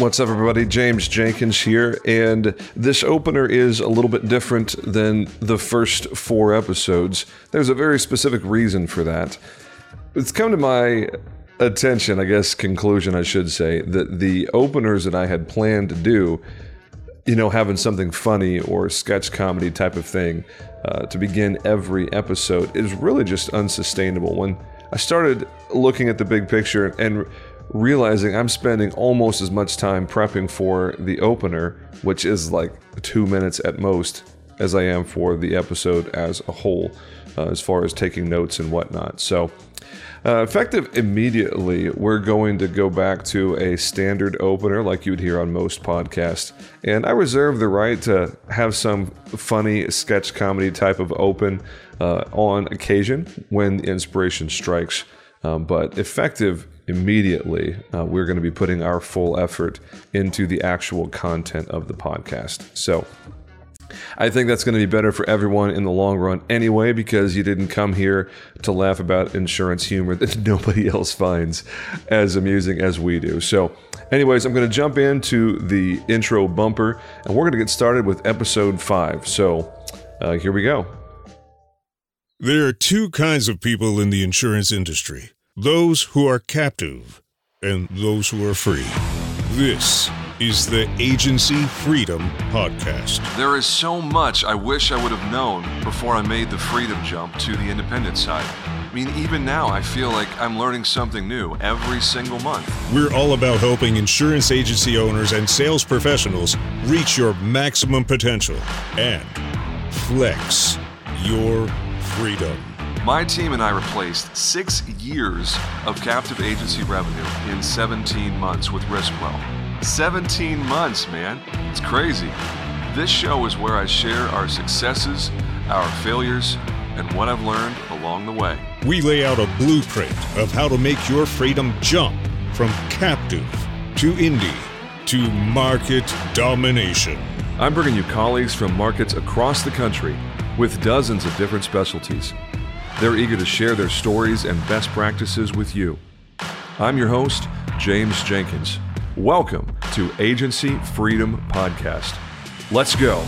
What's up, everybody? James Jenkins here, and this opener is a little bit different than the first four episodes. There's a very specific reason for that. It's come to my attention, I guess, conclusion, I should say, that the openers that I had planned to do, you know, having something funny or sketch comedy type of thing uh, to begin every episode is really just unsustainable. When I started looking at the big picture and realizing I'm spending almost as much time prepping for the opener, which is like two minutes at most, as I am for the episode as a whole, uh, as far as taking notes and whatnot. So, uh, effective immediately, we're going to go back to a standard opener like you'd hear on most podcasts. And I reserve the right to have some funny sketch comedy type of open uh, on occasion when inspiration strikes. Um, but effective immediately, uh, we're going to be putting our full effort into the actual content of the podcast. So, I think that's going to be better for everyone in the long run anyway, because you didn't come here to laugh about insurance humor that nobody else finds as amusing as we do. So, anyways, I'm going to jump into the intro bumper and we're going to get started with episode five. So, uh, here we go. There are two kinds of people in the insurance industry those who are captive and those who are free. This is the Agency Freedom Podcast. There is so much I wish I would have known before I made the freedom jump to the independent side. I mean, even now, I feel like I'm learning something new every single month. We're all about helping insurance agency owners and sales professionals reach your maximum potential and flex your freedom. My team and I replaced six years of captive agency revenue in 17 months with Riskwell. 17 months, man. It's crazy. This show is where I share our successes, our failures, and what I've learned along the way. We lay out a blueprint of how to make your freedom jump from captive to indie to market domination. I'm bringing you colleagues from markets across the country with dozens of different specialties. They're eager to share their stories and best practices with you. I'm your host, James Jenkins. Welcome to Agency Freedom Podcast. Let's go.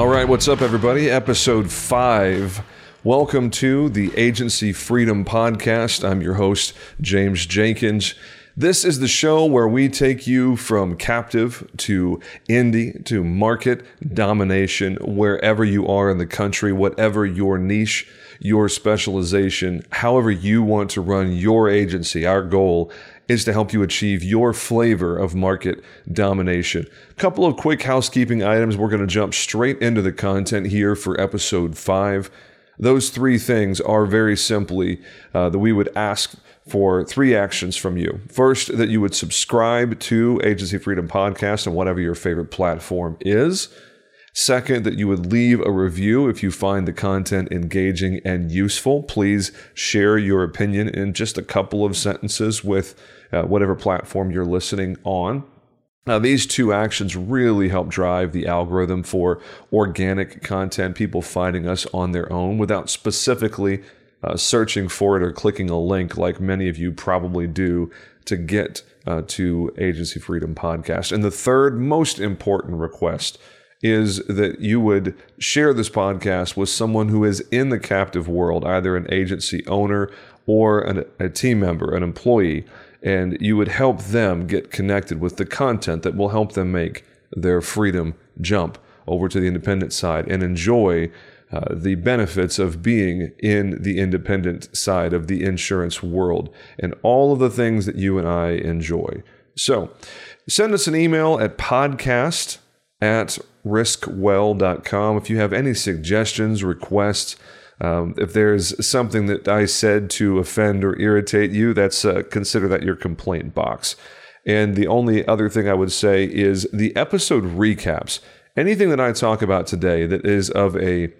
All right, what's up, everybody? Episode five. Welcome to the Agency Freedom Podcast. I'm your host, James Jenkins. This is the show where we take you from captive to indie to market domination, wherever you are in the country, whatever your niche, your specialization, however you want to run your agency. Our goal is to help you achieve your flavor of market domination. A couple of quick housekeeping items. We're going to jump straight into the content here for episode five. Those three things are very simply uh, that we would ask for three actions from you. First, that you would subscribe to Agency Freedom Podcast on whatever your favorite platform is. Second, that you would leave a review if you find the content engaging and useful. Please share your opinion in just a couple of sentences with uh, whatever platform you're listening on. Now, these two actions really help drive the algorithm for organic content, people finding us on their own without specifically uh, searching for it or clicking a link like many of you probably do to get uh, to Agency Freedom Podcast. And the third most important request is that you would share this podcast with someone who is in the captive world, either an agency owner or an, a team member, an employee, and you would help them get connected with the content that will help them make their freedom jump over to the independent side and enjoy uh, the benefits of being in the independent side of the insurance world and all of the things that you and I enjoy. So send us an email at podcast at riskwell.com if you have any suggestions, requests. Um, if there's something that I said to offend or irritate you, that's uh, consider that your complaint box. And the only other thing I would say is the episode recaps. Anything that I talk about today that is of a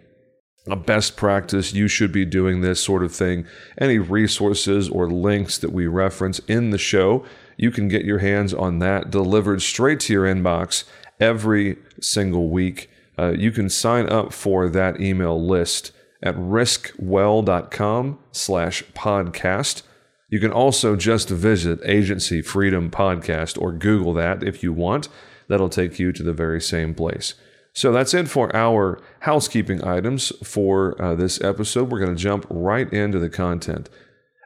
a best practice, you should be doing this sort of thing. Any resources or links that we reference in the show, you can get your hands on that delivered straight to your inbox every single week. Uh, you can sign up for that email list at riskwell.com slash podcast. You can also just visit Agency Freedom Podcast or Google that if you want. That'll take you to the very same place. So that's it for our housekeeping items for uh, this episode. We're going to jump right into the content.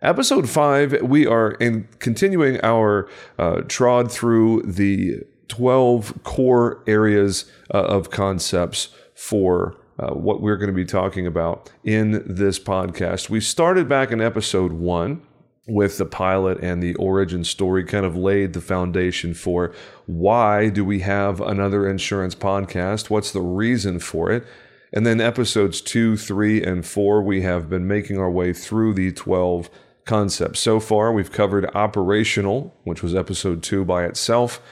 Episode five, we are in continuing our uh, trod through the 12 core areas uh, of concepts for uh, what we're going to be talking about in this podcast. We started back in episode one with the pilot and the origin story kind of laid the foundation for why do we have another insurance podcast? What's the reason for it? And then episodes 2 3 and 4 we have been making our way through the 12 concepts. So far we've covered operational which was episode 2 by itself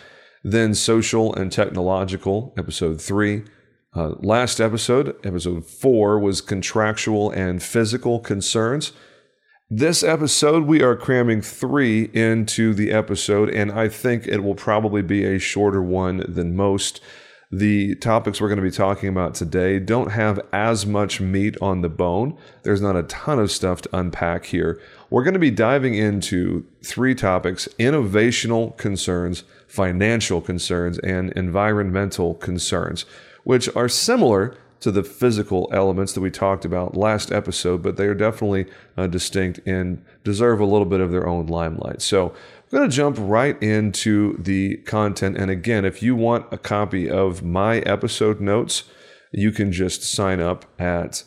then social and technological episode 3 uh, last episode episode 4 was contractual and physical concerns this episode, we are cramming three into the episode, and I think it will probably be a shorter one than most. The topics we're going to be talking about today don't have as much meat on the bone. There's not a ton of stuff to unpack here. We're going to be diving into three topics innovational concerns, financial concerns, and environmental concerns, which are similar to the physical elements that we talked about last episode, but they are definitely uh, distinct and deserve a little bit of their own limelight. So we're going to jump right into the content. And again, if you want a copy of my episode notes, you can just sign up at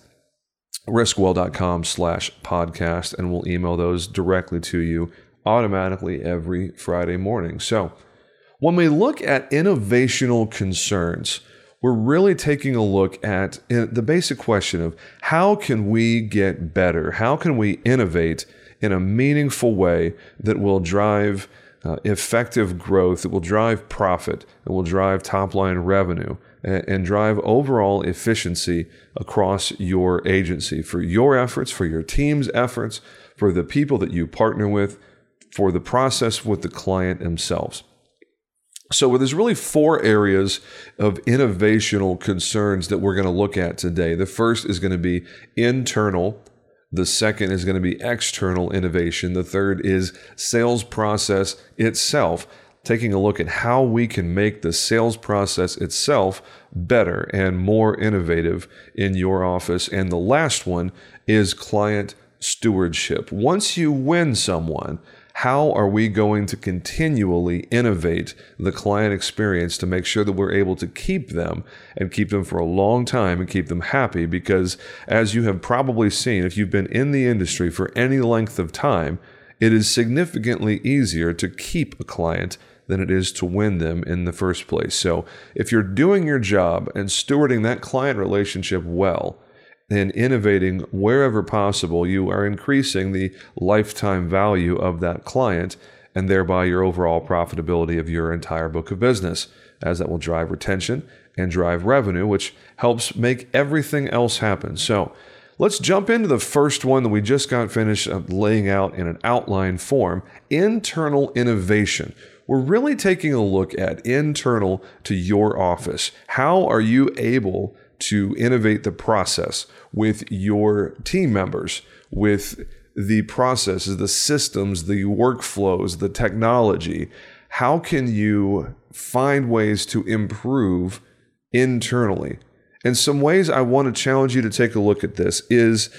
riskwell.com slash podcast and we'll email those directly to you automatically every Friday morning. So when we look at innovational concerns, we're really taking a look at the basic question of how can we get better? How can we innovate in a meaningful way that will drive uh, effective growth, that will drive profit, that will drive top line revenue, and, and drive overall efficiency across your agency for your efforts, for your team's efforts, for the people that you partner with, for the process with the client themselves. So there's really four areas of innovational concerns that we're going to look at today. The first is going to be internal. The second is going to be external innovation. The third is sales process itself, taking a look at how we can make the sales process itself better and more innovative in your office. And the last one is client stewardship. Once you win someone, how are we going to continually innovate the client experience to make sure that we're able to keep them and keep them for a long time and keep them happy? Because as you have probably seen, if you've been in the industry for any length of time, it is significantly easier to keep a client than it is to win them in the first place. So if you're doing your job and stewarding that client relationship well, and innovating wherever possible, you are increasing the lifetime value of that client and thereby your overall profitability of your entire book of business, as that will drive retention and drive revenue, which helps make everything else happen. So, let's jump into the first one that we just got finished uh, laying out in an outline form internal innovation. We're really taking a look at internal to your office. How are you able to innovate the process with your team members, with the processes, the systems, the workflows, the technology. How can you find ways to improve internally? And some ways I want to challenge you to take a look at this is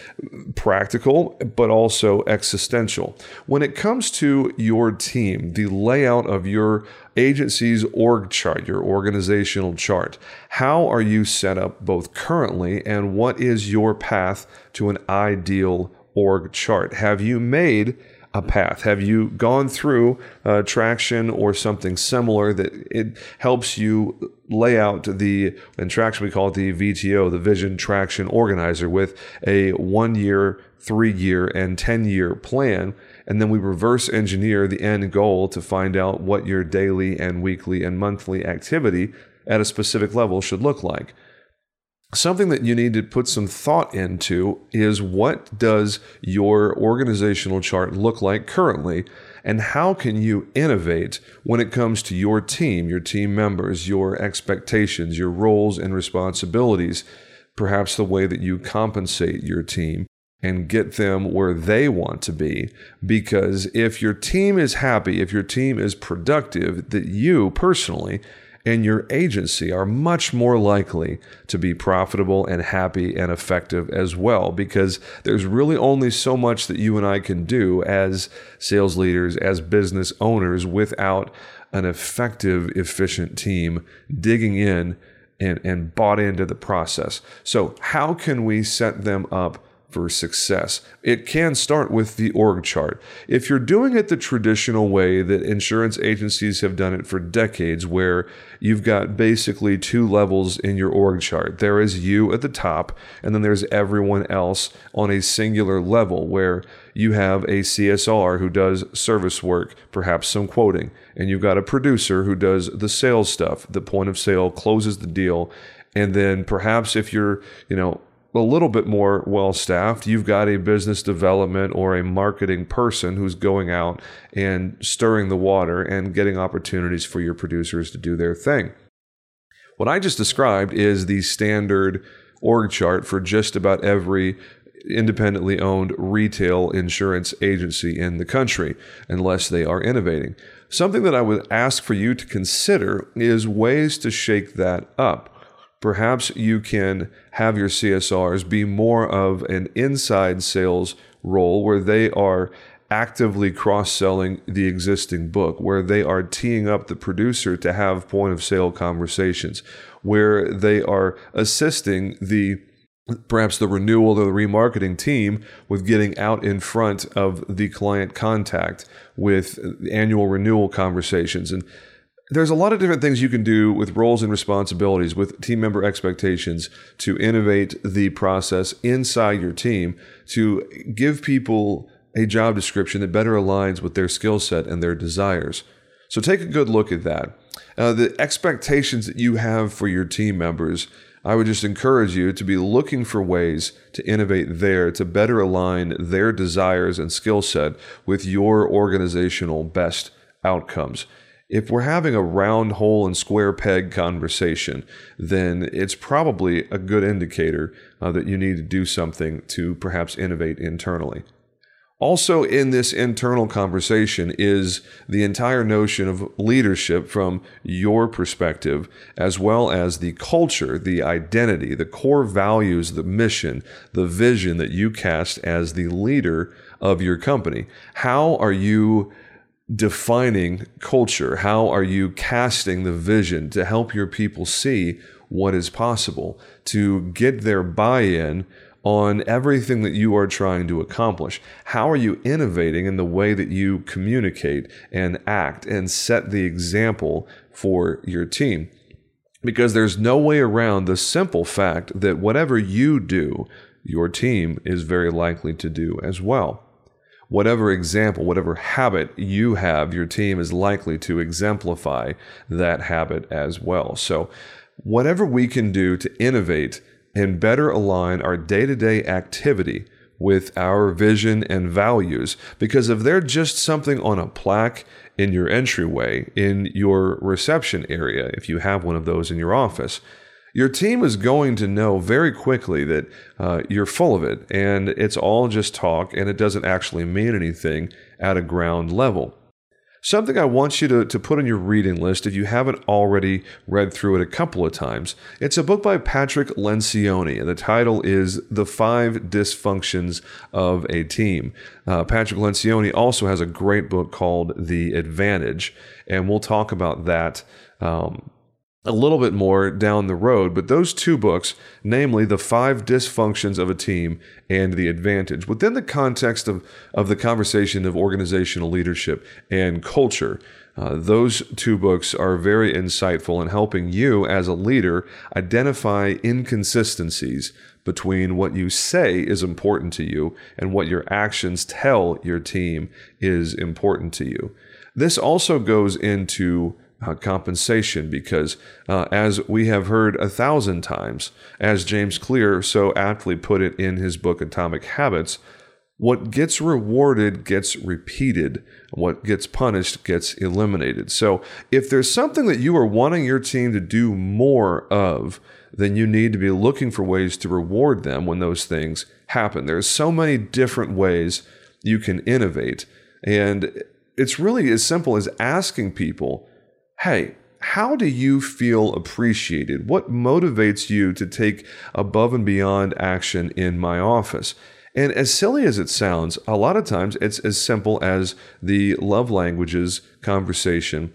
practical, but also existential. When it comes to your team, the layout of your agency's org chart, your organizational chart, how are you set up both currently and what is your path to an ideal org chart? Have you made a path? Have you gone through uh, traction or something similar that it helps you lay out the, in traction we call it the VTO, the Vision Traction Organizer, with a one year, three year, and 10 year plan? And then we reverse engineer the end goal to find out what your daily and weekly and monthly activity at a specific level should look like something that you need to put some thought into is what does your organizational chart look like currently and how can you innovate when it comes to your team your team members your expectations your roles and responsibilities perhaps the way that you compensate your team and get them where they want to be. Because if your team is happy, if your team is productive, that you personally and your agency are much more likely to be profitable and happy and effective as well because there's really only so much that you and I can do as sales leaders, as business owners, without an effective, efficient team digging in and, and bought into the process. So, how can we set them up? For success. It can start with the org chart. If you're doing it the traditional way that insurance agencies have done it for decades, where you've got basically two levels in your org chart there is you at the top, and then there's everyone else on a singular level where you have a CSR who does service work, perhaps some quoting, and you've got a producer who does the sales stuff, the point of sale, closes the deal. And then perhaps if you're, you know, a little bit more well staffed, you've got a business development or a marketing person who's going out and stirring the water and getting opportunities for your producers to do their thing. What I just described is the standard org chart for just about every independently owned retail insurance agency in the country, unless they are innovating. Something that I would ask for you to consider is ways to shake that up. Perhaps you can have your CSRs be more of an inside sales role where they are actively cross selling the existing book, where they are teeing up the producer to have point of sale conversations, where they are assisting the perhaps the renewal or the remarketing team with getting out in front of the client contact with annual renewal conversations. And there's a lot of different things you can do with roles and responsibilities, with team member expectations to innovate the process inside your team to give people a job description that better aligns with their skill set and their desires. So take a good look at that. Uh, the expectations that you have for your team members, I would just encourage you to be looking for ways to innovate there to better align their desires and skill set with your organizational best outcomes if we're having a round hole and square peg conversation, then it's probably a good indicator uh, that you need to do something to perhaps innovate internally. Also, in this internal conversation is the entire notion of leadership from your perspective, as well as the culture, the identity, the core values, the mission, the vision that you cast as the leader of your company. How are you? Defining culture? How are you casting the vision to help your people see what is possible, to get their buy in on everything that you are trying to accomplish? How are you innovating in the way that you communicate and act and set the example for your team? Because there's no way around the simple fact that whatever you do, your team is very likely to do as well whatever example, whatever habit you have, your team is likely to exemplify that habit as well. So, whatever we can do to innovate and better align our day to day activity with our vision and values, because if they're just something on a plaque in your entryway, in your reception area, if you have one of those in your office, your team is going to know very quickly that uh, you're full of it and it's all just talk and it doesn't actually mean anything at a ground level. Something I want you to, to put on your reading list if you haven't already read through it a couple of times. It's a book by Patrick Lencioni, and the title is The Five Dysfunctions of a Team. Uh, Patrick Lencioni also has a great book called The Advantage, and we'll talk about that um, a little bit more down the road, but those two books, namely The Five Dysfunctions of a Team and The Advantage, within the context of, of the conversation of organizational leadership and culture, uh, those two books are very insightful in helping you as a leader identify inconsistencies between what you say is important to you and what your actions tell your team is important to you. This also goes into uh, compensation because, uh, as we have heard a thousand times, as James Clear so aptly put it in his book Atomic Habits, what gets rewarded gets repeated. What gets punished gets eliminated. So if there's something that you are wanting your team to do more of, then you need to be looking for ways to reward them when those things happen. There's so many different ways you can innovate. And it's really as simple as asking people, hey, how do you feel appreciated? What motivates you to take above and beyond action in my office? And as silly as it sounds, a lot of times it's as simple as the love languages conversation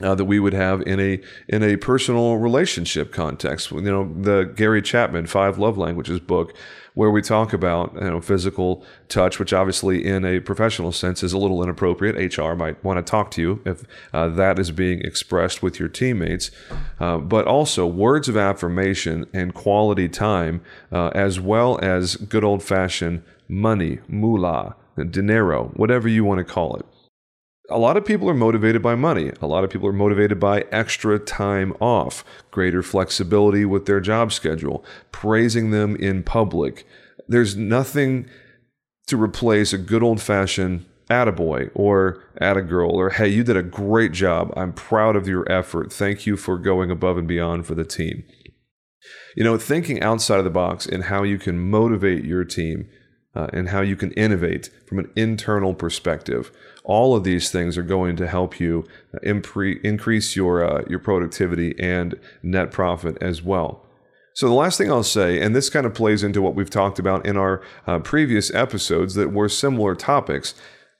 uh, that we would have in a in a personal relationship context. You know, the Gary Chapman Five Love Languages book, where we talk about you know physical touch, which obviously in a professional sense is a little inappropriate. HR might want to talk to you if uh, that is being expressed with your teammates, uh, but also words of affirmation and quality time, uh, as well as good old fashioned money, moolah, dinero, whatever you want to call it a lot of people are motivated by money. A lot of people are motivated by extra time off, greater flexibility with their job schedule, praising them in public. There's nothing to replace a good old fashioned attaboy or attagirl or hey, you did a great job. I'm proud of your effort. Thank you for going above and beyond for the team. You know, thinking outside of the box and how you can motivate your team uh, and how you can innovate from an internal perspective all of these things are going to help you impre- increase your uh, your productivity and net profit as well. So the last thing I'll say, and this kind of plays into what we've talked about in our uh, previous episodes that were similar topics.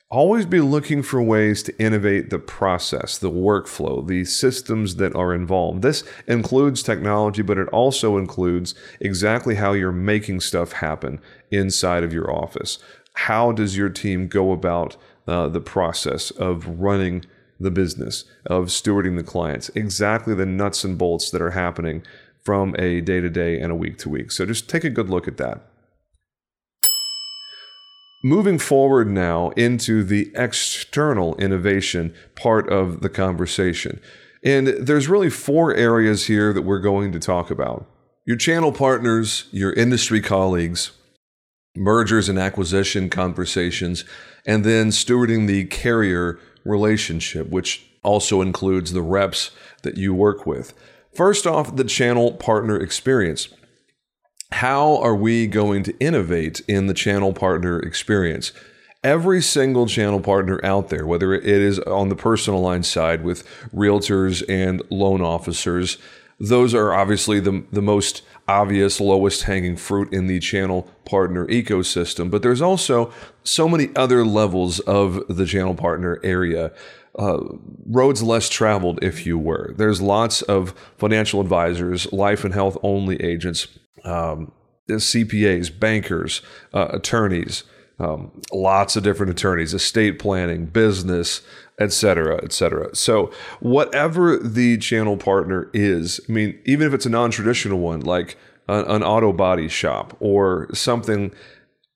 Always be looking for ways to innovate the process, the workflow, the systems that are involved. This includes technology, but it also includes exactly how you're making stuff happen inside of your office. How does your team go about uh, the process of running the business, of stewarding the clients, exactly the nuts and bolts that are happening from a day to day and a week to week. So just take a good look at that. Moving forward now into the external innovation part of the conversation. And there's really four areas here that we're going to talk about your channel partners, your industry colleagues, mergers and acquisition conversations, and then stewarding the carrier relationship, which also includes the reps that you work with. First off, the channel partner experience. How are we going to innovate in the channel partner experience? Every single channel partner out there, whether it is on the personal line side with realtors and loan officers, those are obviously the, the most obvious lowest hanging fruit in the channel partner ecosystem. But there's also so many other levels of the channel partner area. Uh, roads less traveled, if you were. There's lots of financial advisors, life and health only agents, um, CPAs, bankers, uh, attorneys, um, lots of different attorneys, estate planning, business, etc., etc. So whatever the channel partner is, I mean, even if it's a non-traditional one like an, an auto body shop or something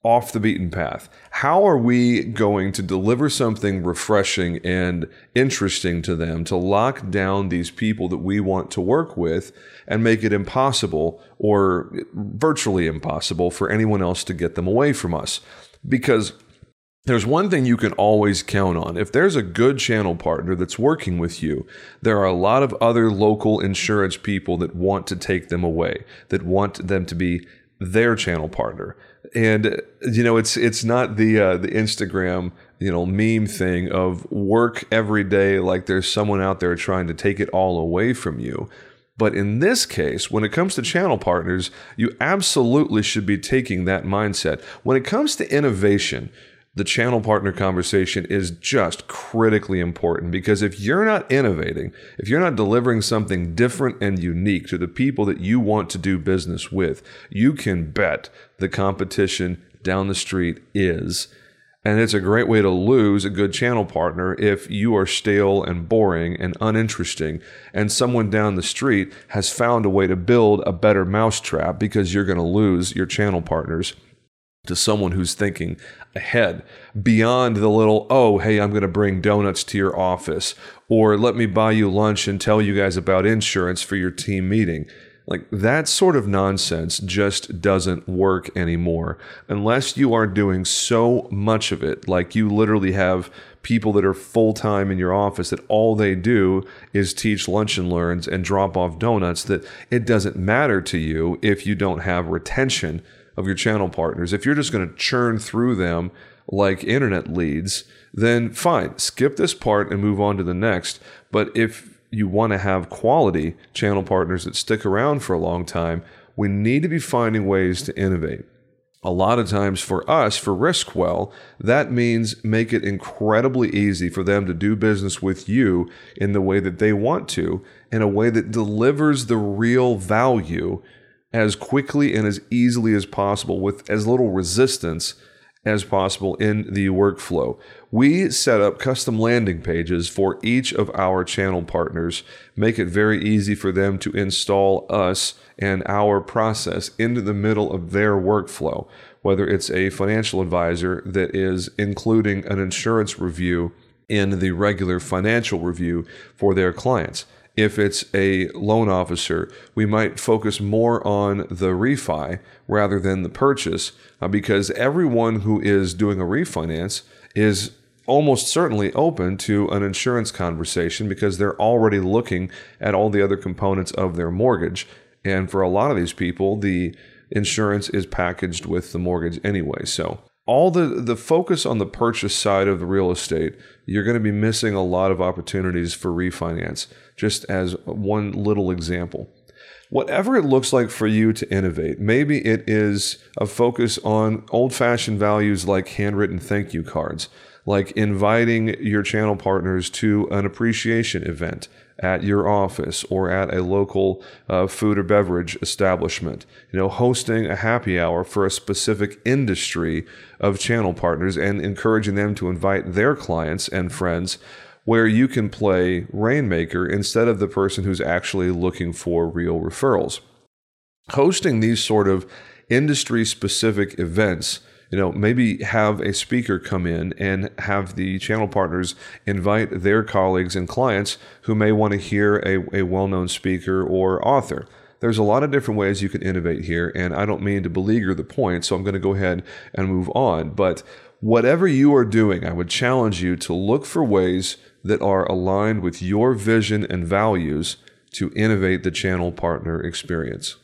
off the beaten path. How are we going to deliver something refreshing and interesting to them to lock down these people that we want to work with and make it impossible or virtually impossible for anyone else to get them away from us? Because there's one thing you can always count on. If there's a good channel partner that's working with you, there are a lot of other local insurance people that want to take them away, that want them to be their channel partner. And you know, it's it's not the uh, the Instagram you know meme thing of work every day like there's someone out there trying to take it all away from you. But in this case, when it comes to channel partners, you absolutely should be taking that mindset. When it comes to innovation, the channel partner conversation is just critically important because if you're not innovating, if you're not delivering something different and unique to the people that you want to do business with, you can bet the competition down the street is. And it's a great way to lose a good channel partner if you are stale and boring and uninteresting, and someone down the street has found a way to build a better mousetrap because you're going to lose your channel partners to someone who's thinking ahead beyond the little, oh, hey, I'm going to bring donuts to your office, or let me buy you lunch and tell you guys about insurance for your team meeting. Like that sort of nonsense just doesn't work anymore unless you are doing so much of it. Like you literally have people that are full time in your office that all they do is teach lunch and learns and drop off donuts, that it doesn't matter to you if you don't have retention of your channel partners. If you're just going to churn through them like internet leads, then fine, skip this part and move on to the next. But if you want to have quality channel partners that stick around for a long time, we need to be finding ways to innovate. A lot of times for us, for Riskwell, that means make it incredibly easy for them to do business with you in the way that they want to, in a way that delivers the real value as quickly and as easily as possible with as little resistance as possible in the workflow. We set up custom landing pages for each of our channel partners, make it very easy for them to install us and our process into the middle of their workflow, whether it's a financial advisor that is including an insurance review in the regular financial review for their clients if it's a loan officer, we might focus more on the refi rather than the purchase uh, because everyone who is doing a refinance is almost certainly open to an insurance conversation because they're already looking at all the other components of their mortgage. And for a lot of these people, the insurance is packaged with the mortgage anyway. So all the the focus on the purchase side of the real estate, you're going to be missing a lot of opportunities for refinance. Just as one little example. Whatever it looks like for you to innovate, maybe it is a focus on old fashioned values like handwritten thank you cards, like inviting your channel partners to an appreciation event at your office or at a local uh, food or beverage establishment. You know, hosting a happy hour for a specific industry of channel partners and encouraging them to invite their clients and friends where you can play rainmaker instead of the person who's actually looking for real referrals. Hosting these sort of industry specific events you know, maybe have a speaker come in and have the channel partners invite their colleagues and clients who may want to hear a, a well known speaker or author. There's a lot of different ways you can innovate here, and I don't mean to beleaguer the point, so I'm going to go ahead and move on. But whatever you are doing, I would challenge you to look for ways that are aligned with your vision and values to innovate the channel partner experience.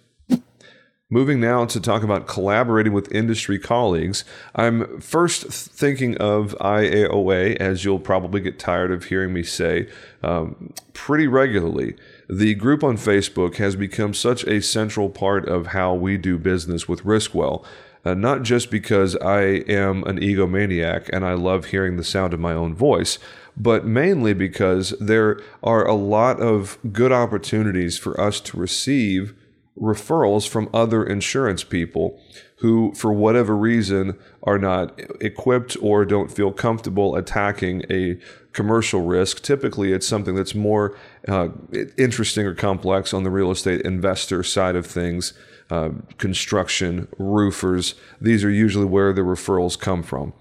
Moving now to talk about collaborating with industry colleagues, I'm first thinking of IAOA, as you'll probably get tired of hearing me say um, pretty regularly. The group on Facebook has become such a central part of how we do business with Riskwell. Uh, not just because I am an egomaniac and I love hearing the sound of my own voice, but mainly because there are a lot of good opportunities for us to receive referrals from other insurance people who, for whatever reason, are not equipped or don't feel comfortable attacking a commercial risk. Typically, it's something that's more uh, interesting or complex on the real estate investor side of things. Uh, construction, roofers, these are usually where the referrals come from.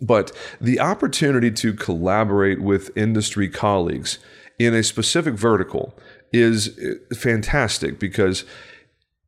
But the opportunity to collaborate with industry colleagues in a specific vertical is uh, fantastic because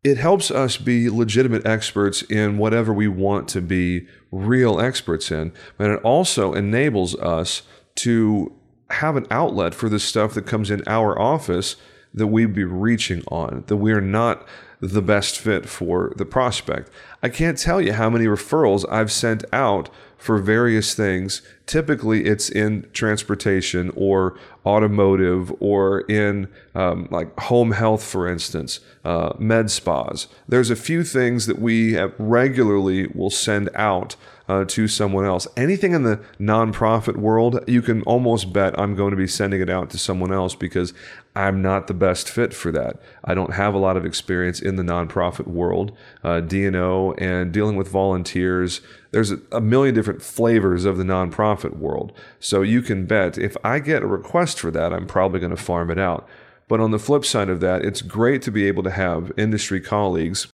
it helps us be legitimate experts in whatever we want to be real experts in. But it also enables us to have an outlet for the stuff that comes in our office that we'd be reaching on, that we are not the best fit for the prospect. I can't tell you how many referrals I've sent out for various things. Typically, it's in transportation or automotive or in um, like home health, for instance, uh, med spas. There's a few things that we regularly will send out uh, to someone else. Anything in the nonprofit world, you can almost bet I'm going to be sending it out to someone else because I'm not the best fit for that. I don't have a lot of experience in the nonprofit world, uh, D&O, and dealing with volunteers. There's a, a million different flavors of the nonprofit world. So you can bet if I get a request for that, I'm probably going to farm it out. But on the flip side of that, it's great to be able to have industry colleagues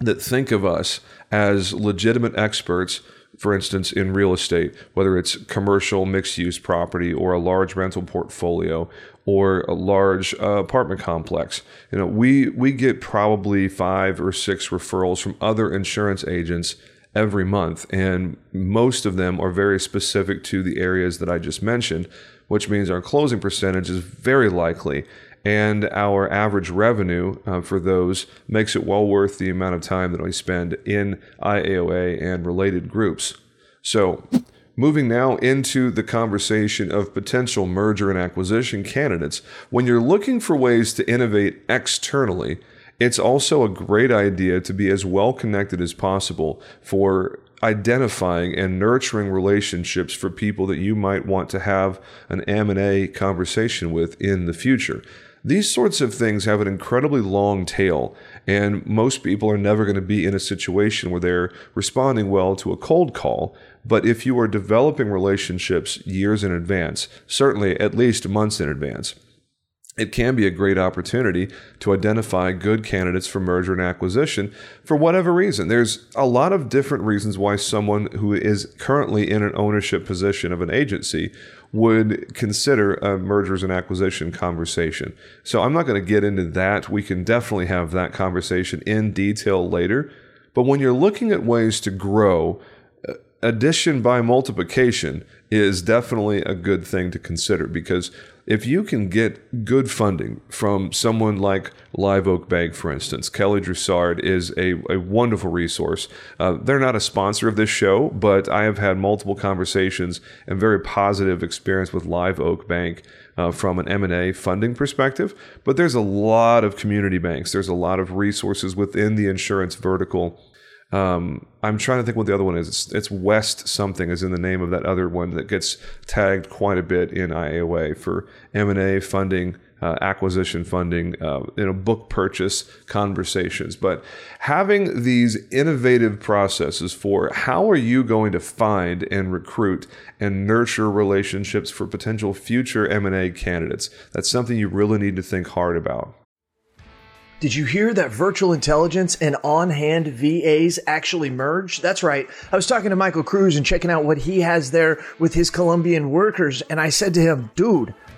that think of us as legitimate experts for instance, in real estate, whether it's commercial mixed use property or a large rental portfolio or a large uh, apartment complex. You know, we we get probably five or six referrals from other insurance agents every month, and most of them are very specific to the areas that I just mentioned, which means our closing percentage is very likely. And our average revenue uh, for those makes it well worth the amount of time that we spend in IAOA and related groups. So, Moving now into the conversation of potential merger and acquisition candidates. When you're looking for ways to innovate externally, it's also a great idea to be as well connected as possible for identifying and nurturing relationships for people that you might want to have an M&A conversation with in the future. These sorts of things have an incredibly long tail, and most people are never going to be in a situation where they're responding well to a cold call. But if you are developing relationships years in advance, certainly at least months in advance, it can be a great opportunity to identify good candidates for merger and acquisition for whatever reason. There's a lot of different reasons why someone who is currently in an ownership position of an agency would consider a mergers and acquisition conversation. So I'm not going to get into that. We can definitely have that conversation in detail later. But when you're looking at ways to grow, uh, addition by multiplication is definitely a good thing to consider because if you can get good funding from someone like Live Oak Bank, for instance, Kelly Droussard is a, a wonderful resource. Uh, they're not a sponsor of this show, but I have had multiple conversations and very positive experience with Live Oak Bank. Uh, from an M&A funding perspective, but there's a lot of community banks. There's a lot of resources within the insurance vertical um, I'm trying to think what the other one is. It's, it's, West something is in the name of that other one that gets tagged quite a bit in IAOA for M&A funding, uh, acquisition funding, uh, you know, book purchase conversations. But having these innovative processes for how are you going to find and recruit and nurture relationships for potential future M&A candidates? That's something you really need to think hard about. Did you hear that virtual intelligence and on hand VAs actually merged? That's right. I was talking to Michael Cruz and checking out what he has there with his Colombian workers. And I said to him, dude,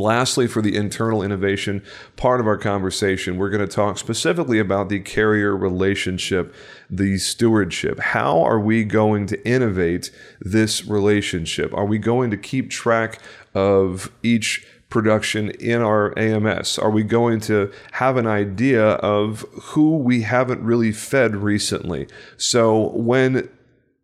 Lastly, for the internal innovation part of our conversation, we're going to talk specifically about the carrier relationship, the stewardship. How are we going to innovate this relationship? Are we going to keep track of each production in our AMS? Are we going to have an idea of who we haven't really fed recently? So when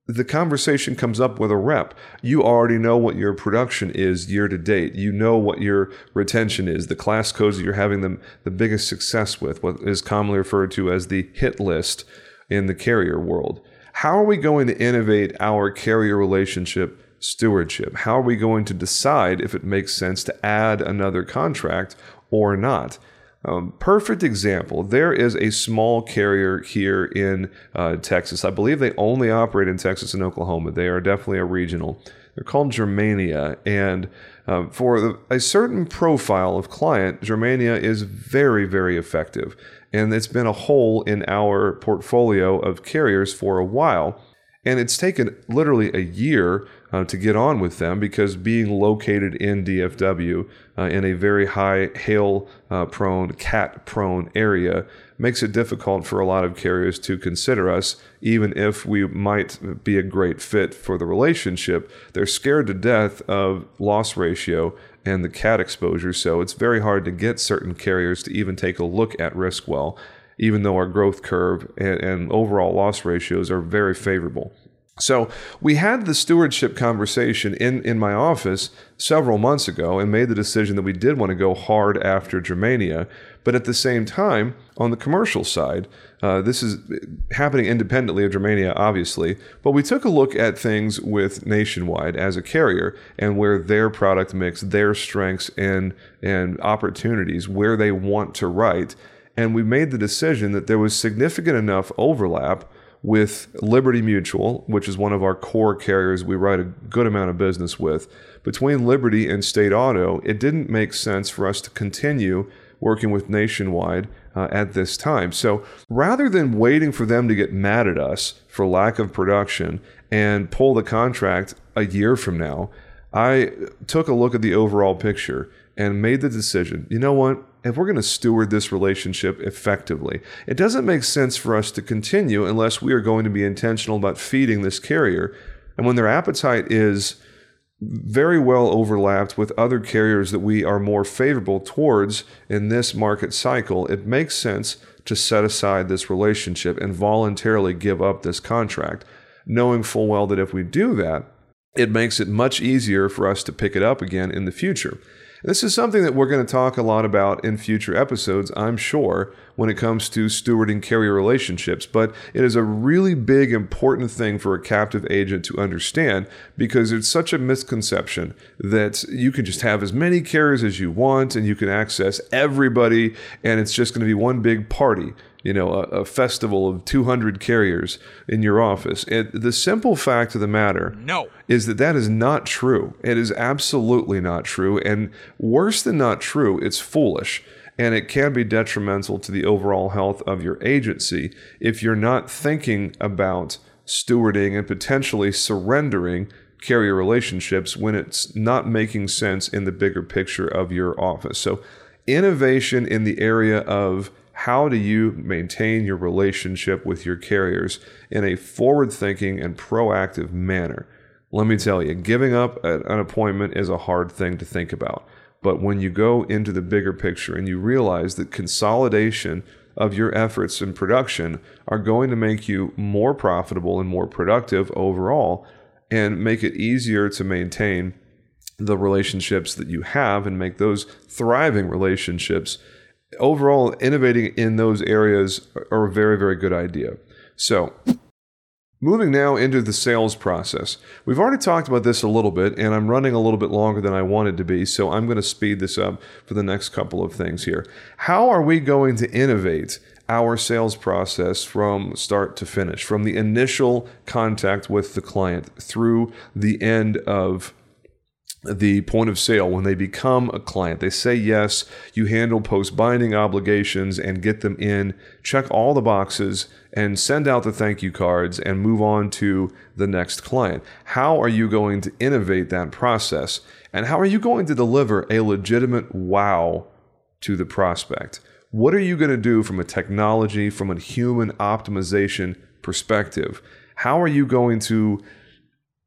the conversation comes up with a rep. You already know what your production is year to date. You know what your retention is, the class codes that you're having the, the biggest success with, what is commonly referred to as the hit list in the carrier world. How are we going to innovate our carrier relationship stewardship? How are we going to decide if it makes sense to add another contract or not? Um, perfect example. There is a small carrier here in uh, Texas. I believe they only operate in Texas and Oklahoma. They are definitely a regional. They're called Germania. And uh, for a certain profile of client, Germania is very, very effective. And it's been a hole in our portfolio of carriers for a while. And it's taken literally a year uh, to get on with them because being located in DFW uh, in a very high hail uh, prone, cat prone area makes it difficult for a lot of carriers to consider us, even if we might be a great fit for the relationship. They're scared to death of loss ratio and the cat exposure, so it's very hard to get certain carriers to even take a look at Riskwell, even though our growth curve and, and overall loss ratios are very favorable. So we had the stewardship conversation in, in my office several months ago and made the decision that we did want to go hard after Germania. But at the same time, on the commercial side, uh, this is happening independently of Germania, obviously. But we took a look at things with Nationwide as a carrier and where their product mix, their strengths and and opportunities, where they want to write. And we made the decision that there was significant enough overlap with Liberty Mutual, which is one of our core carriers we write a good amount of business with. Between Liberty and State Auto, it didn't make sense for us to continue working with Nationwide uh, at this time. So rather than waiting for them to get mad at us for lack of production and pull the contract a year from now, I took a look at the overall picture and made the decision you know what? If we're going to steward this relationship effectively, it doesn't make sense for us to continue unless we are going to be intentional about feeding this carrier. And when their appetite is very well overlapped with other carriers that we are more favorable towards in this market cycle, it makes sense to set aside this relationship and voluntarily give up this contract, knowing full well that if we do that, it makes it much easier for us to pick it up again in the future. This is something that we're going to talk a lot about in future episodes, I'm sure, when it comes to stewarding carrier relationships. But it is a really big, important thing for a captive agent to understand because it's such a misconception that you can just have as many carriers as you want and you can access everybody and it's just going to be one big party you know, a, a, festival of 200 carriers in your office. It, the simple fact of the matter no. is that that is not true. It is absolutely not true. And worse than not true, it's foolish. And it can be detrimental to the overall health of your agency if you're not thinking about stewarding and potentially surrendering carrier relationships when it's not making sense in the bigger picture of your office. So, innovation in the area of how do you maintain your relationship with your carriers in a forward thinking and proactive manner? Let me tell you, giving up an appointment is a hard thing to think about. But when you go into the bigger picture and you realize that consolidation of your efforts in production are going to make you more profitable and more productive overall and make it easier to maintain the relationships that you have and make those thriving relationships overall, innovating in those areas are a very, very good idea. So, moving now into the sales process. We've already talked about this a little bit, and I'm running a little bit longer than I wanted to be, so I'm going to speed this up for the next couple of things here. How are we going to innovate our sales process from start to finish, from the initial contact with the client through the end of the point of sale when they become a client. They say yes, you handle post binding obligations and get them in, check all the boxes, and send out the thank you cards and move on to the next client. How are you going to innovate that process? And how are you going to deliver a legitimate wow to the prospect? What are you going to do from a technology, from a human optimization perspective? How are you going to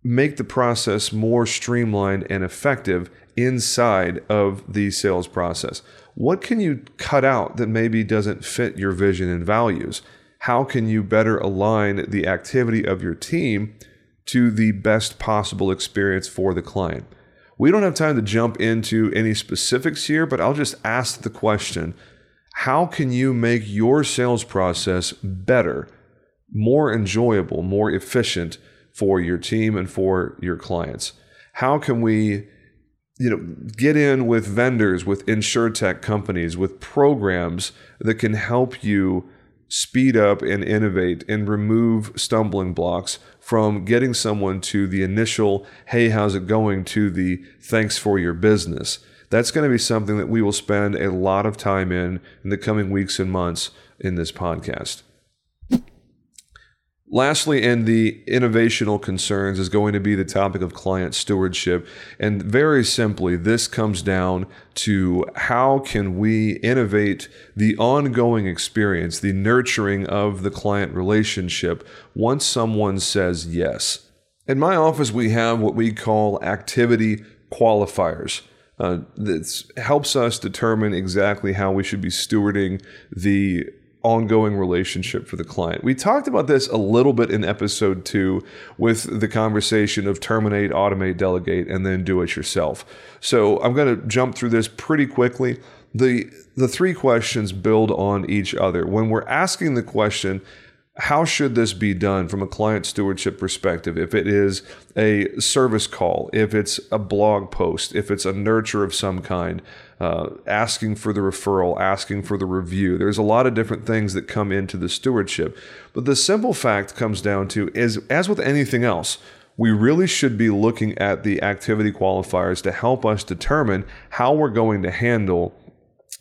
make the process more streamlined and effective inside of the sales process? What can you cut out that maybe doesn't fit your vision and values? How can you better align the activity of your team to the best possible experience for the client? We don't have time to jump into any specifics here, but I'll just ask the question How can you make your sales process better, more enjoyable, more efficient? For your team and for your clients? How can we you know get in with vendors with insurtech companies with programs that can help you speed up and innovate and remove stumbling blocks from getting someone to the initial, hey, how's it going, to the thanks for your business. That's going to be something that we will spend a lot of time in in the coming weeks and months in this podcast. Lastly, in the innovational concerns is going to be the topic of client stewardship. And very simply, this comes down to how can we innovate the ongoing experience, the nurturing of the client relationship once someone says yes. In my office, we have what we call activity qualifiers. Uh, this helps us determine exactly how we should be stewarding the ongoing relationship for the client. We talked about this a little bit in episode two with the conversation of terminate, automate, delegate, and then do it yourself. So I'm going to jump through this pretty quickly. The, the three questions build on each other. When we're asking the question, how should this be done from a client stewardship perspective? If it is a service call, if it's a blog post, if it's a nurture of some kind, uh, asking for the referral, asking for the review. There's a lot of different things that come into the stewardship. But the simple fact comes down to is as with anything else, we really should be looking at the activity qualifiers to help us determine how we're going to handle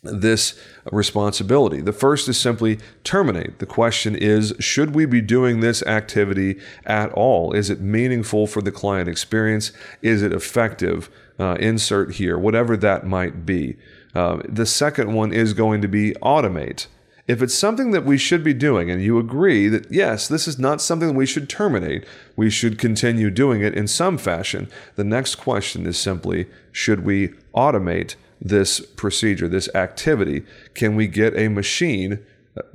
this responsibility. The first is simply terminate. The question is should we be doing this activity at all? Is it meaningful for the client experience? Is it effective? Uh, insert here, whatever that might be. Uh, the second one is going to be automate. If it's something that we should be doing and you agree that yes, this is not something we should terminate, we should continue doing it in some fashion, the next question is simply should we automate this procedure, this activity? Can we get a machine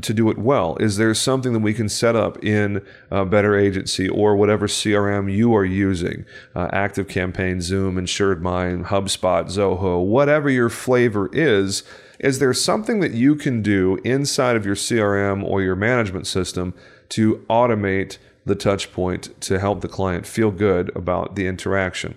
to do it well? Is there something that we can set up in a Better Agency or whatever CRM you are using? Uh, Active Campaign, Zoom, InsuredMine, HubSpot, Zoho, whatever your flavor is. Is there something that you can do inside of your CRM or your management system to automate the touch point to help the client feel good about the interaction?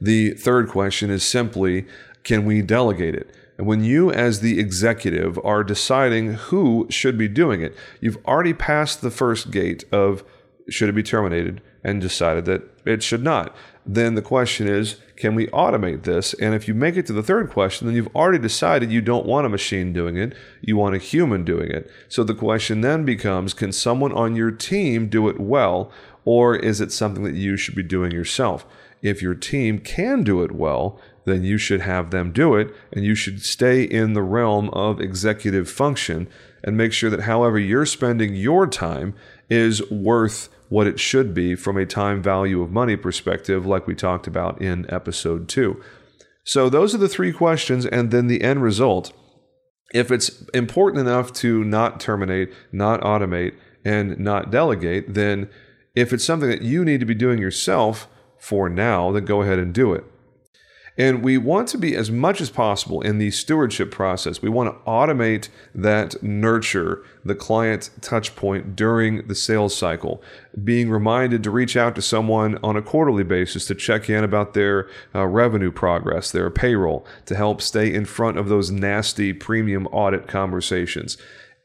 The third question is simply can we delegate it? And when you, as the executive, are deciding who should be doing it, you've already passed the first gate of should it be terminated and decided that it should not. Then the question is, can we automate this? And if you make it to the third question, then you've already decided you don't want a machine doing it, you want a human doing it. So the question then becomes, can someone on your team do it well, or is it something that you should be doing yourself? If your team can do it well, then you should have them do it and you should stay in the realm of executive function and make sure that however you're spending your time is worth what it should be from a time value of money perspective, like we talked about in episode two. So, those are the three questions, and then the end result. If it's important enough to not terminate, not automate, and not delegate, then if it's something that you need to be doing yourself for now, then go ahead and do it. And we want to be as much as possible in the stewardship process. We want to automate that nurture, the client touch point during the sales cycle. Being reminded to reach out to someone on a quarterly basis to check in about their uh, revenue progress, their payroll, to help stay in front of those nasty premium audit conversations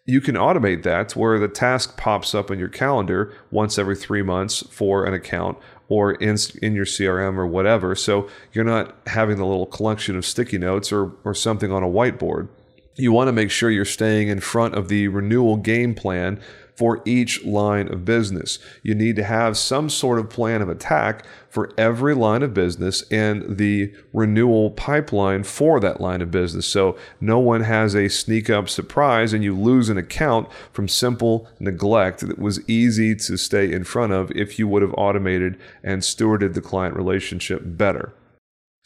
you can automate that where the task pops up in your calendar once every three months for an account or in, in your CRM or whatever. So you're not having the little collection of sticky notes or, or something on a whiteboard. You want to make sure you're staying in front of the renewal game plan for each line of business. You need to have some sort of plan of attack for every line of business and the renewal pipeline for that line of business. So no one has a sneak up surprise and you lose an account from simple neglect that was easy to stay in front of if you would have automated and stewarded the client relationship better.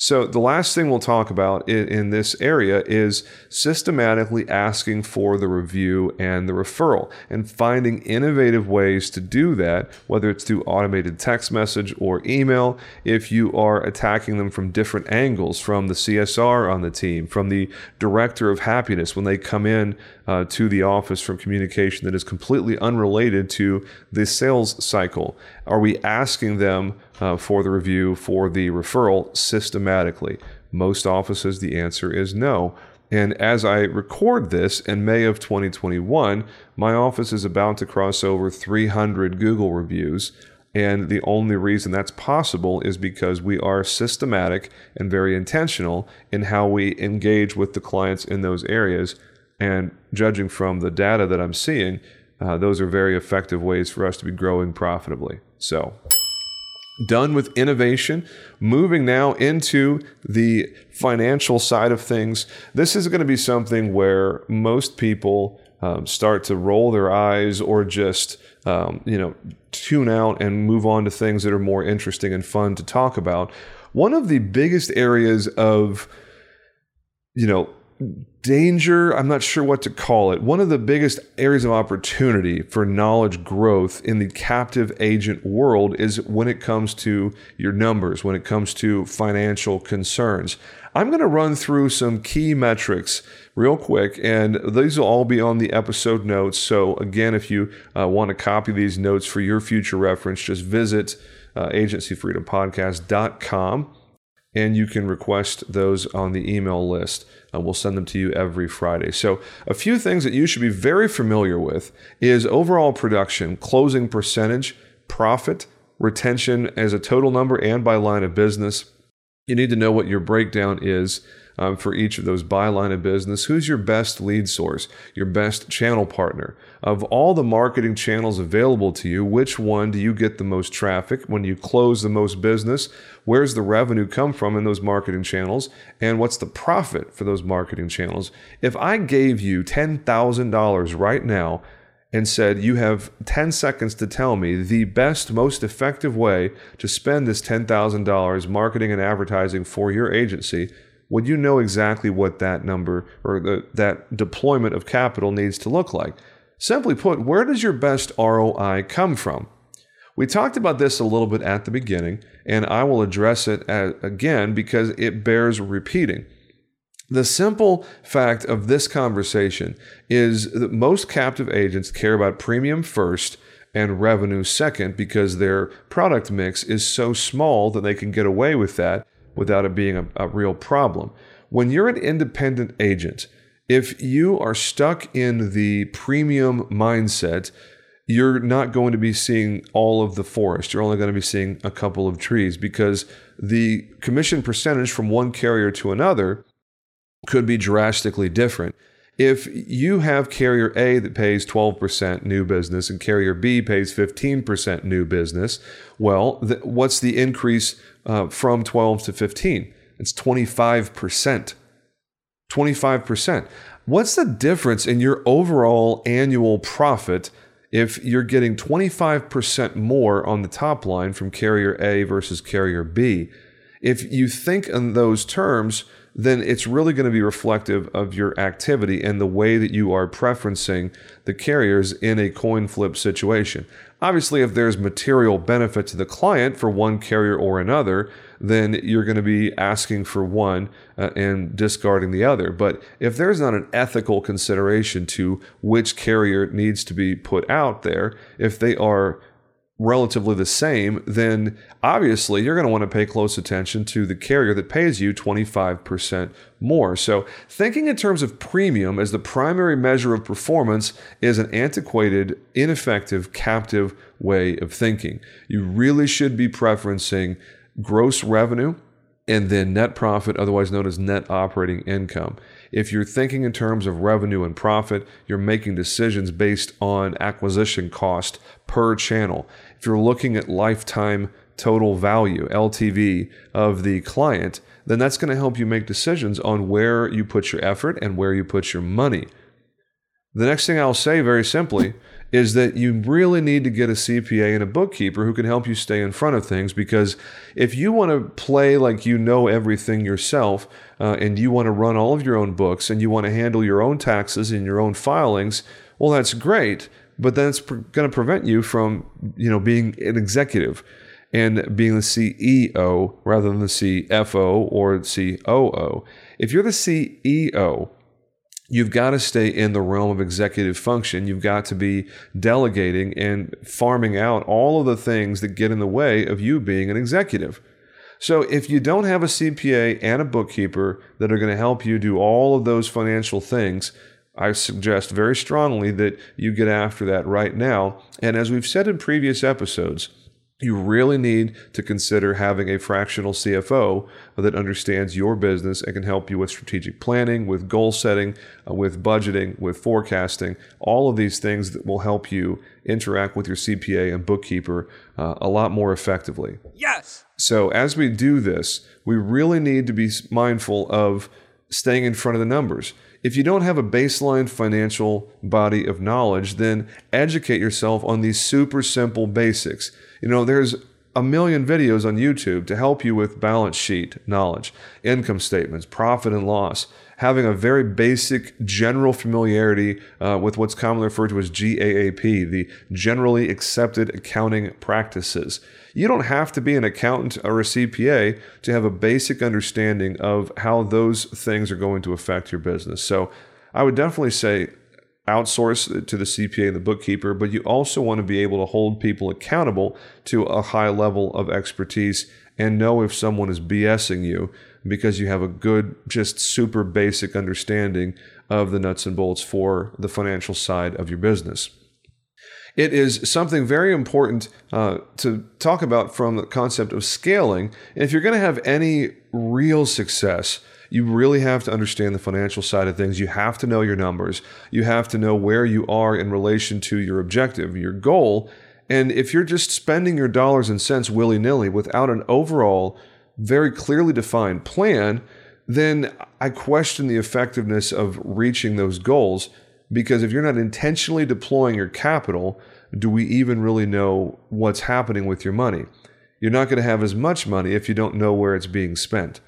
So, the last thing we'll talk about in, in, this area is systematically asking for the review and the referral and finding innovative ways to do that, whether it's through automated text message or email. If you are attacking them from different angles, from the CSR on the team, from the director of happiness when they come in uh, to the office from communication that is completely unrelated to the sales cycle, are we asking them? Uh, for the review, for the referral systematically? Most offices, the answer is no. And as I record this in May of 2021, my office is about to cross over 300 Google reviews. And the only reason that's possible is because we are systematic and very intentional in how we engage with the clients in those areas. And judging from the data that I'm seeing, uh, those are very effective ways for us to be growing profitably. So, done with innovation, moving now into the financial side of things. This is going to be something where most people um, start to roll their eyes or just um, you know tune out and move on to things that are more interesting and fun to talk about. One of the biggest areas of you know danger, I'm not sure what to call it. One of the biggest areas of opportunity for knowledge growth in the captive agent world is when it comes to your numbers, when it comes to financial concerns. I'm going to run through some key metrics real quick, and these will all be on the episode notes. So, again, if you uh, want to copy these notes for your future reference, just visit uh, agencyfreedompodcast.com and you can request those on the email list. Uh, we'll send them to you every Friday. So, a few things that you should be very familiar with is overall production, closing percentage, profit, retention as a total number and by line of business. You need to know what your breakdown is um, for each of those by line of business. Who's your best lead source, your best channel partner? Of all the marketing channels available to you, which one do you get the most traffic? When you close the most business, where's the revenue come from in those marketing channels? And what's the profit for those marketing channels? If I gave you $10,000 right now, and said, You have 10 seconds to tell me the best, most effective way to spend this $10,000 marketing and advertising for your agency would you know exactly what that number or the, that deployment of capital needs to look like? Simply put, where does your best ROI come from? We talked about this a little bit at the beginning, and I will address it again because it bears repeating. The simple fact of this conversation is that most captive agents care about premium first and revenue second because their product mix is so small that they can get away with that without it being a, a real problem. When you're an independent agent, if you are stuck in the premium mindset, you're not going to be seeing all of the forest. You're only going to be seeing a couple of trees because the commission percentage from one carrier to another could be drastically different. If you have carrier A that pays 12% new business and carrier B pays 15% new business, well, th- what's the increase uh, from 12 to 15? It's 25%. 25%. What's the difference in your overall annual profit if you're getting 25% more on the top line from carrier A versus carrier B? If you think in those terms, then it's really going to be reflective of your activity and the way that you are preferencing the carriers in a coin flip situation. Obviously, if there's material benefit to the client for one carrier or another, then you're going to be asking for one uh, and discarding the other. But if there's not an ethical consideration to which carrier needs to be put out there, if they are relatively the same, then obviously you're going to want to pay close attention to the carrier that pays you 25% more. So, thinking in terms of premium as the primary measure of performance is an antiquated, ineffective, captive way of thinking. You really should be preferencing gross revenue and then net profit, otherwise known as net operating income. If you're thinking in terms of revenue and profit, you're making decisions based on acquisition cost per channel. If you're looking at lifetime total value, LTV, of the client, then that's going to help you make decisions on where you put your effort and where you put your money. The next thing I'll say very simply is that you really need to get a CPA and a bookkeeper who can help you stay in front of things because if you want to play like you know everything yourself uh, and you want to run all of your own books and you want to handle your own taxes and your own filings, well, that's great, but then that's going to prevent you from, you know, being an executive and being the CEO rather than the CFO or COO. If you're the CEO, you've got to stay in the realm of executive function. You've got to be delegating and farming out all of the things that get in the way of you being an executive. So if you don't have a CPA and a bookkeeper that are going to help you do all of those financial things, I suggest very strongly that you get after that right now. And as we've said in previous episodes, you really need to consider having a fractional CFO that understands your business and can help you with strategic planning, with goal setting, uh, with budgeting, with forecasting, all of these things that will help you interact with your CPA and bookkeeper uh, a lot more effectively. Yes. So, as we do this, we really need to be mindful of staying in front of the numbers. If you don't have a baseline financial body of knowledge, then educate yourself on these super simple basics. You know, there's a million videos on YouTube to help you with balance sheet knowledge, income statements, profit and loss, having a very basic general familiarity uh, with what's commonly referred to as GAAP, the generally accepted accounting practices. You don't have to be an accountant or a CPA to have a basic understanding of how those things are going to affect your business. So I would definitely say outsource to the CPA and the bookkeeper, but you also want to be able to hold people accountable to a high level of expertise and know if someone is BSing you because you have a good, just super basic understanding of the nuts and bolts for the financial side of your business. It is something very important uh, to talk about from the concept of scaling. And if you're going to have any real success, you really have to understand the financial side of things. You have to know your numbers. You have to know where you are in relation to your objective, your goal. And if you're just spending your dollars and cents willy nilly without an overall, very clearly defined plan, then I question the effectiveness of reaching those goals because if you're not intentionally deploying your capital, do we even really know what's happening with your money? You're not going to have as much money if you don't know where it's being spent.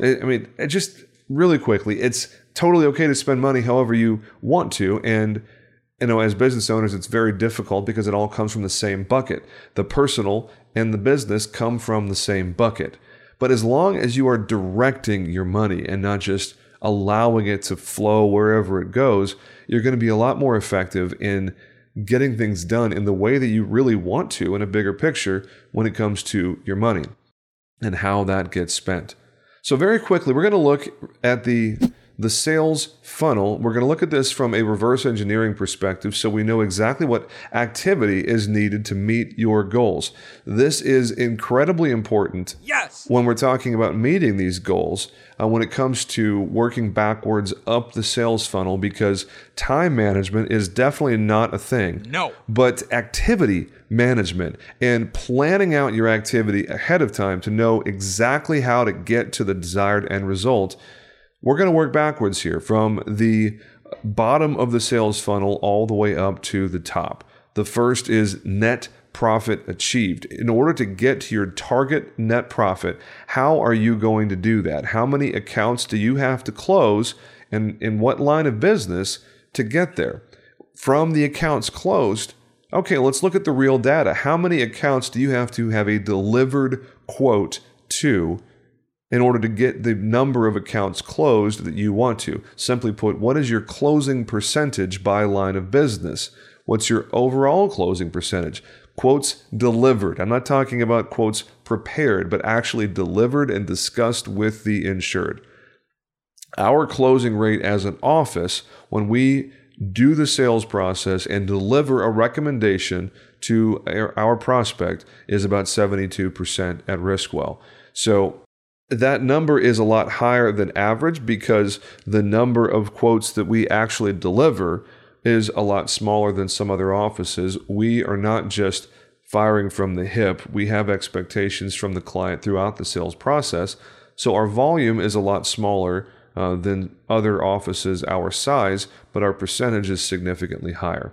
I mean, just really quickly, it's totally okay to spend money however you want to. And, you know, as business owners, it's very difficult because it all comes from the same bucket. The personal and the business come from the same bucket. But as long as you are directing your money and not just allowing it to flow wherever it goes, you're going to be a lot more effective in getting things done in the way that you really want to in a bigger picture when it comes to your money and how that gets spent. So, very quickly, we're going to look at the the sales funnel. We're going to look at this from a reverse engineering perspective so we know exactly what activity is needed to meet your goals. This is incredibly important yes. when we're talking about meeting these goals uh, when it comes to working backwards up the sales funnel because time management is definitely not a thing. No. But activity management and planning out your activity ahead of time to know exactly how to get to the desired end result we're going to work backwards here from the bottom of the sales funnel all the way up to the top. The first is net profit achieved. In order to get to your target net profit, how are you going to do that? How many accounts do you have to close and in what line of business to get there? From the accounts closed, okay, let's look at the real data. How many accounts do you have to have a delivered quote to in order to get the number of accounts closed that you want to. Simply put, what is your closing percentage by line of business? What's your overall closing percentage? Quotes delivered. I'm not talking about quotes prepared, but actually delivered and discussed with the insured. Our closing rate as an office, when we do the sales process and deliver a recommendation to our prospect, is about 72% at Riskwell. So that number is a lot higher than average because the number of quotes that we actually deliver is a lot smaller than some other offices. We are not just firing from the hip, we have expectations from the client throughout the sales process. So our volume is a lot smaller uh, than other offices our size, but our percentage is significantly higher.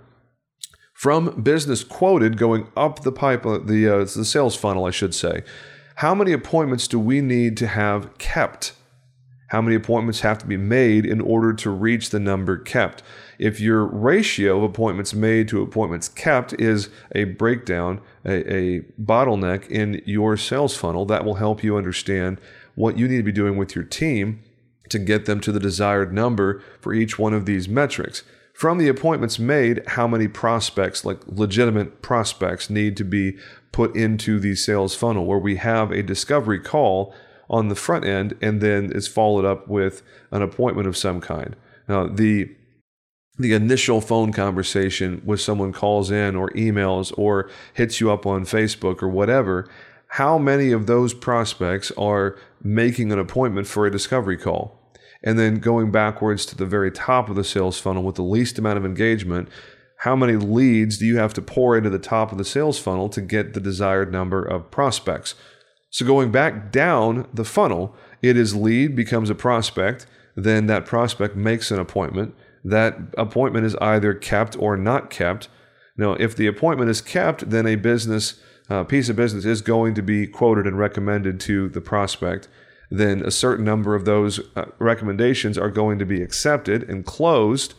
From business quoted going up the pipe, uh, the, uh, the sales funnel, I should say how many appointments do we need to have kept? How many appointments have to be made in order to reach the number kept? If your ratio of appointments made to appointments kept is a breakdown, a, a, bottleneck in your sales funnel, that will help you understand what you need to be doing with your team to get them to the desired number for each one of these metrics. from the appointments made, how many prospects, like legitimate prospects, need to be put into the sales funnel where we have a discovery call on the front end and then it's followed up with an appointment of some kind. Now, the the initial phone conversation with someone calls in or emails or hits you up on Facebook or whatever, how many of those prospects are making an appointment for a discovery call? And then going backwards to the very top of the sales funnel with the least amount of engagement, how many leads do you have to pour into the top of the sales funnel to get the desired number of prospects? So going back down the funnel, it is lead becomes a prospect, then that prospect makes an appointment. That appointment is either kept or not kept. Now, if the appointment is kept, then a business uh, piece of business is going to be quoted and recommended to the prospect. Then a certain number of those uh, recommendations are going to be accepted and closed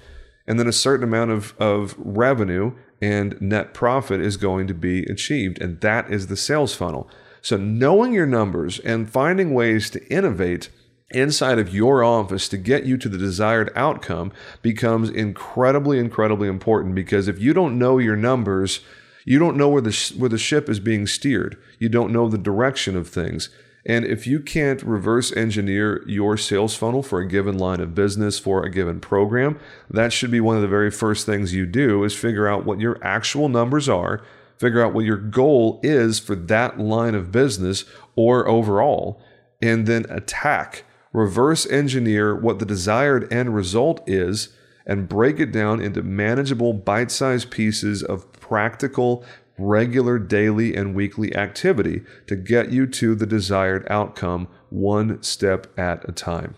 and then a certain amount of, of revenue and net profit is going to be achieved. And that is the sales funnel. So, knowing your numbers and finding ways to innovate inside of your office to get you to the desired outcome becomes incredibly, incredibly important because if you don't know your numbers, you don't know where the, where the ship is being steered. You don't know the direction of things. And if you can't reverse engineer your sales funnel for a given line of business for a given program, that should be one of the very first things you do is figure out what your actual numbers are, figure out what your goal is for that line of business or overall, and then attack, reverse engineer what the desired end result is and break it down into manageable bite-sized pieces of practical regular daily and weekly activity to get you to the desired outcome one step at a time.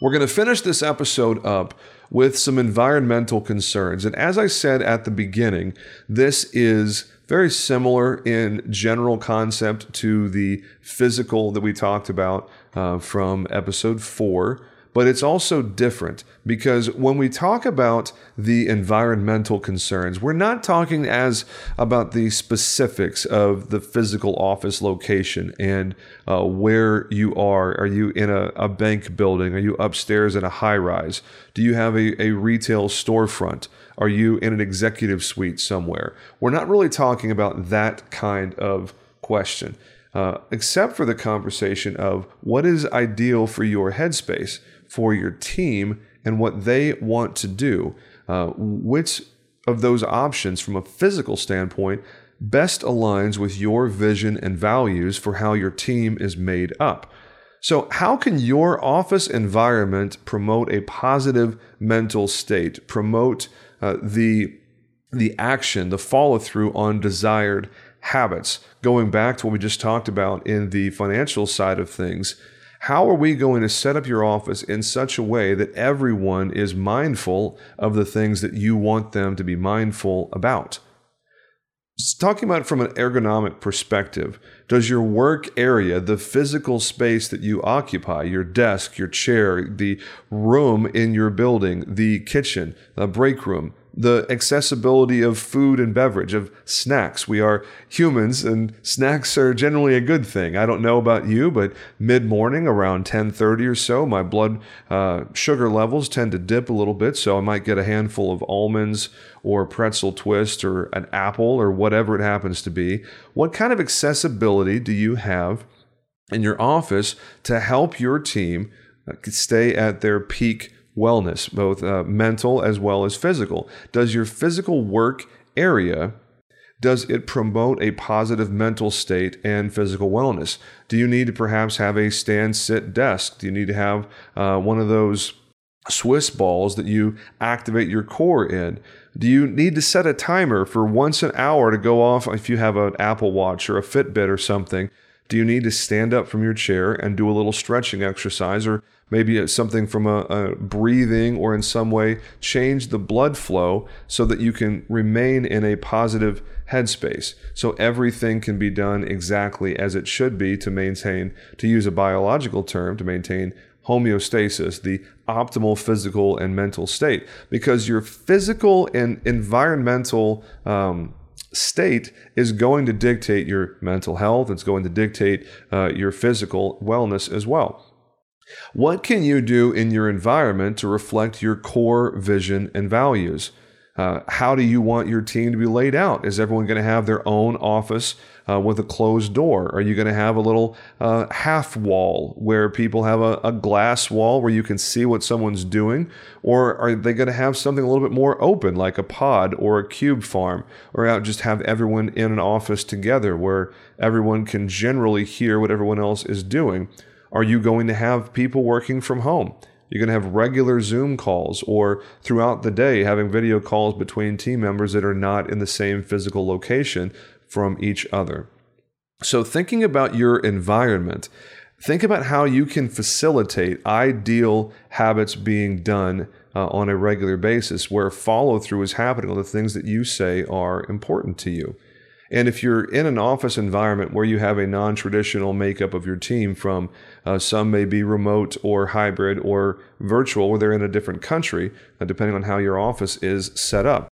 We're going to finish this episode up with some environmental concerns. And as I said at the beginning, this is very similar in general concept to the physical that we talked about uh, from episode four but it's also different because when we talk about the environmental concerns, we're not talking as about the specifics of the physical office location and uh, where you are. Are you in a, a, bank building? Are you upstairs in a high rise? Do you have a, a retail storefront? Are you in an executive suite somewhere? We're not really talking about that kind of question. Uh, except for the conversation of what is ideal for your headspace for your team and what they want to do. Uh, which of those options, from a physical standpoint, best aligns with your vision and values for how your team is made up? So, how can your office environment promote a positive mental state, promote uh, the the action, the follow through on desired habits? Going back to what we just talked about in the financial side of things, how are we going to set up your office in such a way that everyone is mindful of the things that you want them to be mindful about? Talking about from an ergonomic perspective, does your work area, the physical space that you occupy, your desk, your chair, the room in your building, the kitchen, the break room, the accessibility of food and beverage, of snacks. We are humans, and snacks are generally a good thing. I don't know about you, but mid morning around 10:30 or so, my blood uh, sugar levels tend to dip a little bit, so I might get a handful of almonds or pretzel twist or an apple or whatever it happens to be. What kind of accessibility do you have in your office to help your team uh, stay at their peak? Wellness, both uh, mental as well as physical. Does your physical work area does it promote a positive mental state and physical wellness? Do you need to perhaps have a stand sit desk? Do you need to have uh, one of those Swiss balls that you activate your core in? Do you need to set a timer for once an hour to go off if you have an Apple Watch or a Fitbit or something? Do you need to stand up from your chair and do a little stretching exercise or maybe something from a, a, breathing or in some way change the blood flow so that you can remain in a positive headspace. So everything can be done exactly as it should be to maintain, to use a biological term, to maintain homeostasis, the optimal physical and mental state. Because your physical and environmental um, state is going to dictate your mental health, it's going to dictate uh, your physical wellness as well. What can you do in your environment to reflect your core vision and values? Uh, how do you want your team to be laid out? Is everyone going to have their own office uh, with a closed door? Are you going to have a little uh, half wall where people have a, a, glass wall where you can see what someone's doing? Or are they going to have something a little bit more open, like a pod or a cube farm? Or just have everyone in an office together where everyone can generally hear what everyone else is doing? Are you going to have people working from home? You're going to have regular Zoom calls or throughout the day having video calls between team members that are not in the same physical location from each other. So, thinking about your environment, think about how you can facilitate ideal habits being done uh, on a regular basis where follow through is happening on the things that you say are important to you. And if you're in an office environment where you have a non traditional makeup of your team, from uh, some may be remote or hybrid or virtual, or they're in a different country, uh, depending on how your office is set up.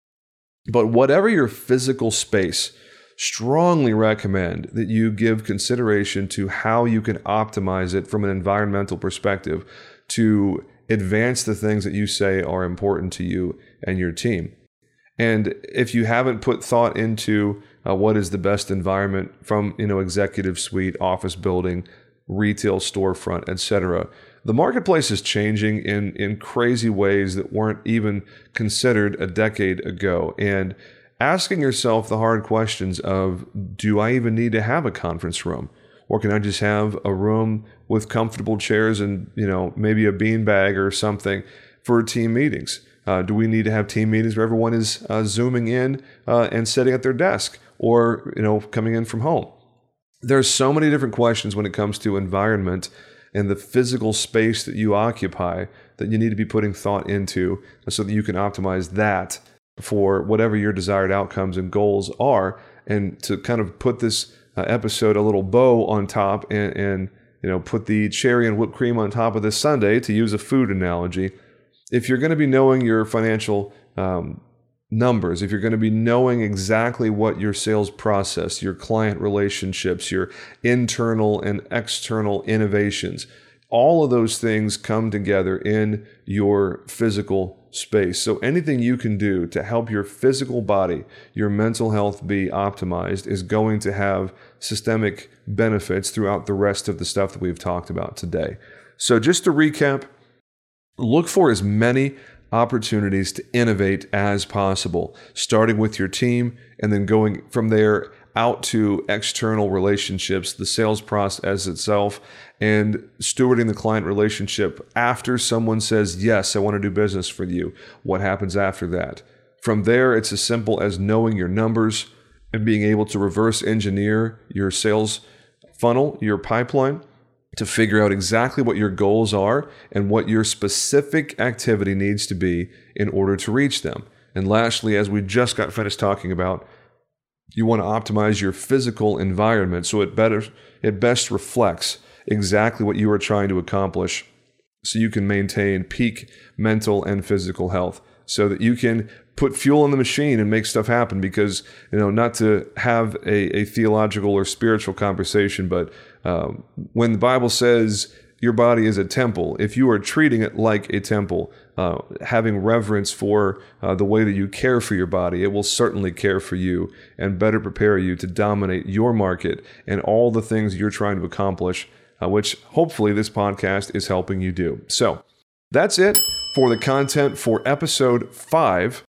But whatever your physical space, strongly recommend that you give consideration to how you can optimize it from an environmental perspective to advance the things that you say are important to you and your team. And if you haven't put thought into uh, what is the best environment from you know executive suite, office building, retail storefront, etc. The marketplace is changing in in crazy ways that weren't even considered a decade ago, and asking yourself the hard questions of do I even need to have a conference room? Or can I just have a room with comfortable chairs and you know maybe a beanbag or something for team meetings? Uh, do we need to have team meetings where everyone is uh, zooming in uh, and sitting at their desk? or you know coming in from home there's so many different questions when it comes to environment and the physical space that you occupy that you need to be putting thought into so that you can optimize that for whatever your desired outcomes and goals are and to kind of put this uh, episode a little bow on top and, and you know put the cherry and whipped cream on top of this sundae to use a food analogy if you're going to be knowing your financial um, numbers, if you're going to be knowing exactly what your sales process, your client relationships, your internal and external innovations, all of those things come together in your physical space. So anything you can do to help your physical body, your mental health be optimized is going to have systemic benefits throughout the rest of the stuff that we've talked about today. So just to recap, look for as many opportunities to innovate as possible, starting with your team and then going from there out to external relationships, the sales process itself, and stewarding the client relationship after someone says, Yes, I want to do business for you. What happens after that? From there, it's as simple as knowing your numbers and being able to reverse engineer your sales funnel, your pipeline to figure out exactly what your goals are and what your specific activity needs to be in order to reach them. And lastly, as we just got finished talking about, you want to optimize your physical environment so it better it best reflects exactly what you are trying to accomplish so you can maintain peak mental and physical health so that you can put fuel in the machine and make stuff happen because you know not to have a, a theological or spiritual conversation but um, when the bible says your body is a temple if you are treating it like a temple uh, having reverence for uh, the way that you care for your body it will certainly care for you and better prepare you to dominate your market and all the things you're trying to accomplish uh, which hopefully this podcast is helping you do. So that's it for the content for episode 5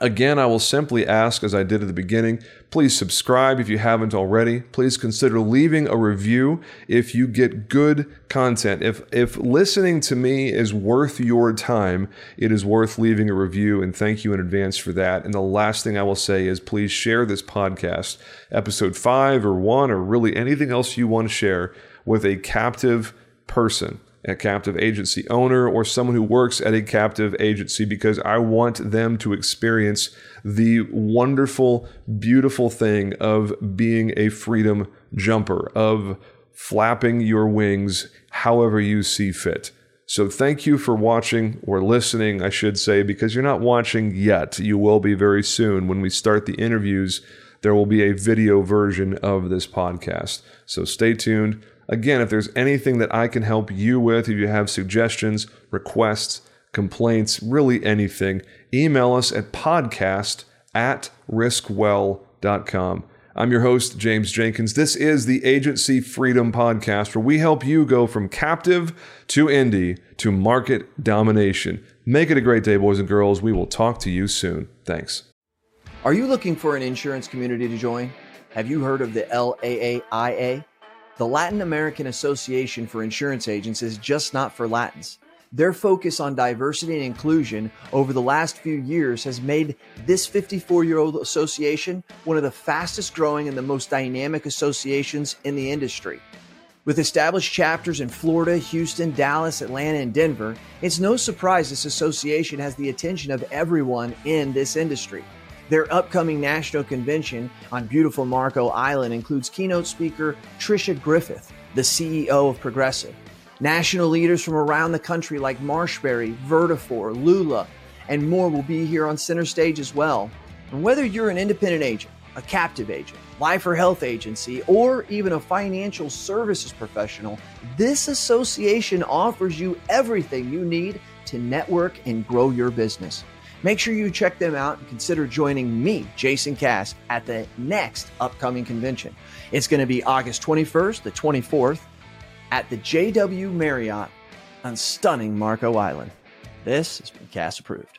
Again, I will simply ask, as I did at the beginning, please subscribe if you haven't already. Please consider leaving a review if you get good content. If, if listening to me is worth your time, it is worth leaving a review, and thank you in advance for that. And the last thing I will say is please share this podcast, episode five or one, or really anything else you want to share, with a captive person a captive agency owner or someone who works at a captive agency because I want them to experience the wonderful, beautiful thing of being a freedom jumper, of flapping your wings however you see fit. So, thank you for watching or listening, I should say, because you're not watching yet. You will be very soon. When we start the interviews, there will be a video version of this podcast. So, stay tuned. Again, if there's anything that I can help you with, if you have suggestions, requests, complaints, really anything, email us at podcast at riskwell.com. I'm your host, James Jenkins. This is the Agency Freedom Podcast, where we help you go from captive to indie to market domination. Make it a great day, boys and girls. We will talk to you soon. Thanks. Are you looking for an insurance community to join? Have you heard of the LAAIA? The Latin American Association for Insurance Agents is just not for Latins. Their focus on diversity and inclusion over the last few years has made this 54 year old association one of the fastest growing and the most dynamic associations in the industry. With established chapters in Florida, Houston, Dallas, Atlanta, and Denver, it's no surprise this association has the attention of everyone in this industry. Their upcoming national convention on beautiful Marco Island includes keynote speaker Tricia Griffith, the CEO of Progressive. National leaders from around the country like Marshberry, Vertafore, Lula, and more will be here on center stage as well. And whether you're an independent agent, a captive agent, life or health agency, or even a financial services professional, this association offers you everything you need to network and grow your business. Make sure you check them out and consider joining me, Jason Cass, at the next upcoming convention. It's going to be August 21st to 24th at the JW Marriott on stunning Marco Island. This has been Cass approved.